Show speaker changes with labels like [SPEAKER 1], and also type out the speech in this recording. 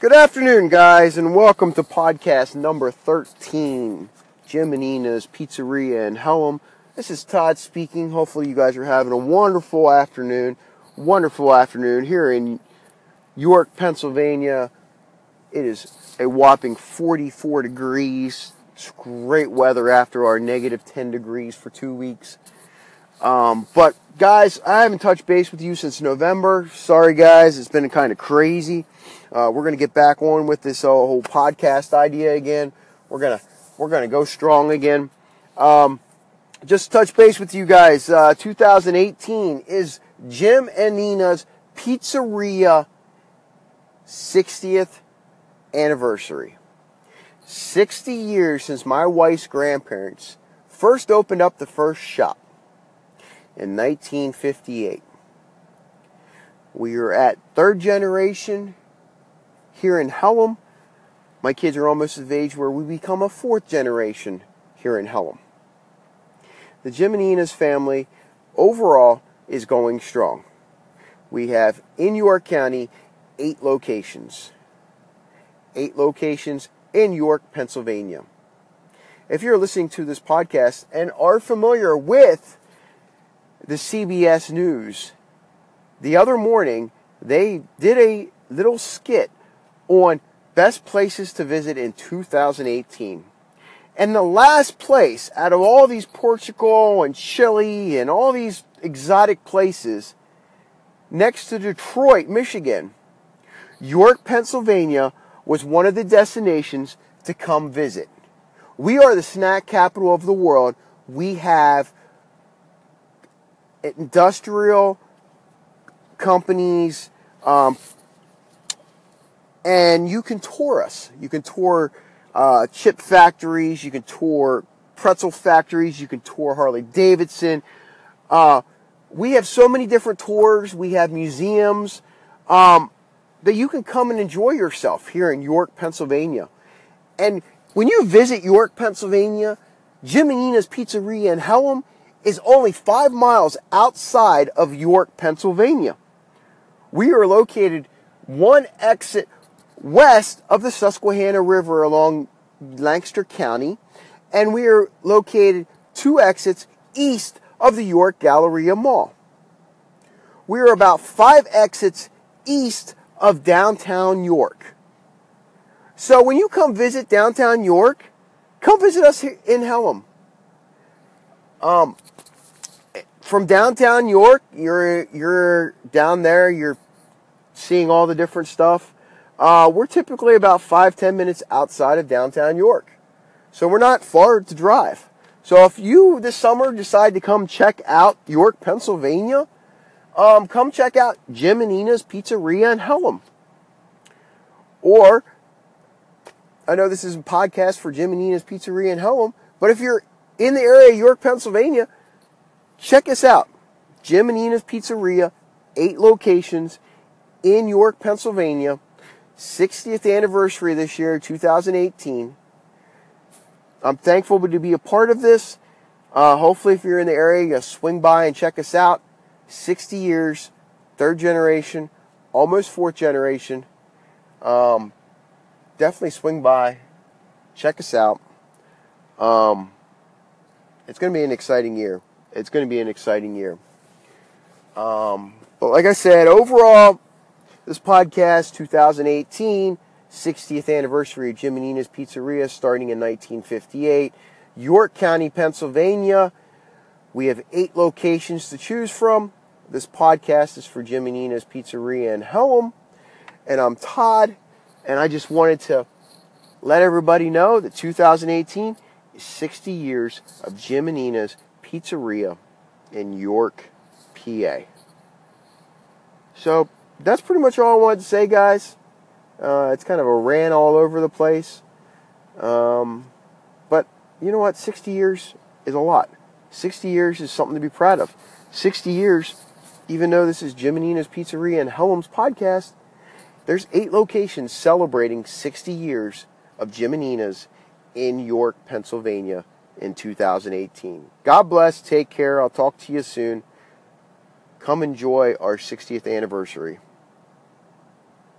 [SPEAKER 1] Good afternoon, guys, and welcome to podcast number 13, Jim and Nina's Pizzeria in Hellam. This is Todd speaking. Hopefully, you guys are having a wonderful afternoon. Wonderful afternoon here in York, Pennsylvania. It is a whopping 44 degrees. It's great weather after our negative 10 degrees for two weeks. Um, but, guys, I haven't touched base with you since November. Sorry, guys, it's been kind of crazy. Uh, we're to get back on with this uh, whole podcast idea again. We're gonna we're gonna go strong again. Um, just touch base with you guys. Uh, 2018 is Jim and Nina's Pizzeria 60th anniversary. 60 years since my wife's grandparents first opened up the first shop in 1958. We are at third generation here in Hellam. My kids are almost of age where we become a fourth generation here in Hellam. The Jim and Nina's family overall is going strong. We have in York County eight locations. Eight locations in York, Pennsylvania. If you're listening to this podcast and are familiar with the CBS News, the other morning they did a little skit on best places to visit in 2018. And the last place out of all these Portugal and Chile and all these exotic places next to Detroit, Michigan, York, Pennsylvania was one of the destinations to come visit. We are the snack capital of the world. We have industrial companies, um, and you can tour us. You can tour uh, chip factories, you can tour pretzel factories, you can tour Harley Davidson. Uh, we have so many different tours. We have museums um, that you can come and enjoy yourself here in York, Pennsylvania. And when you visit York, Pennsylvania, Jim and Nina's Pizzeria in Hellam is only five miles outside of York, Pennsylvania. We are located one exit west of the Susquehanna River along Lancaster County, and we are located two exits east of the York Galleria Mall. We are about five exits east of downtown York. So when you come visit downtown York, come visit us in Hellam. Um, from downtown York, you're you're down there. You're seeing all the different stuff. Uh, we're typically about five, ten minutes outside of downtown York. So we're not far to drive. So if you this summer decide to come check out York, Pennsylvania, um, come check out Jim and Nina's Pizzeria in Hellam. Or, I know this is a podcast for Jim and Nina's Pizzeria in Hellam, but if you're in the area of York, Pennsylvania, check us out. Jim and Nina's Pizzeria, eight locations in York, Pennsylvania. 60th anniversary this year, 2018. I'm thankful to be a part of this. Uh, hopefully, if you're in the area, you swing by and check us out. 60 years, third generation, almost fourth generation. Um, definitely swing by, check us out. Um, it's going to be an exciting year. It's going to be an exciting year. Um, but like I said, overall, this podcast, 2018, 60th anniversary of Jim and Nina's Pizzeria, starting in 1958. York County, Pennsylvania. We have eight locations to choose from. This podcast is for Jim and Nina's Pizzeria in Hellam. And I'm Todd. And I just wanted to let everybody know that 2018 is 60 years of Jim and Pizzeria in York, PA. So that's pretty much all I wanted to say, guys. Uh, it's kind of a rant all over the place. Um, but you know what? 60 years is a lot. 60 years is something to be proud of. 60 years, even though this is Jim and Pizzeria and Hellam's podcast, there's eight locations celebrating 60 years of Jim and in York, Pennsylvania in 2018. God bless. Take care. I'll talk to you soon. Come enjoy our 60th anniversary.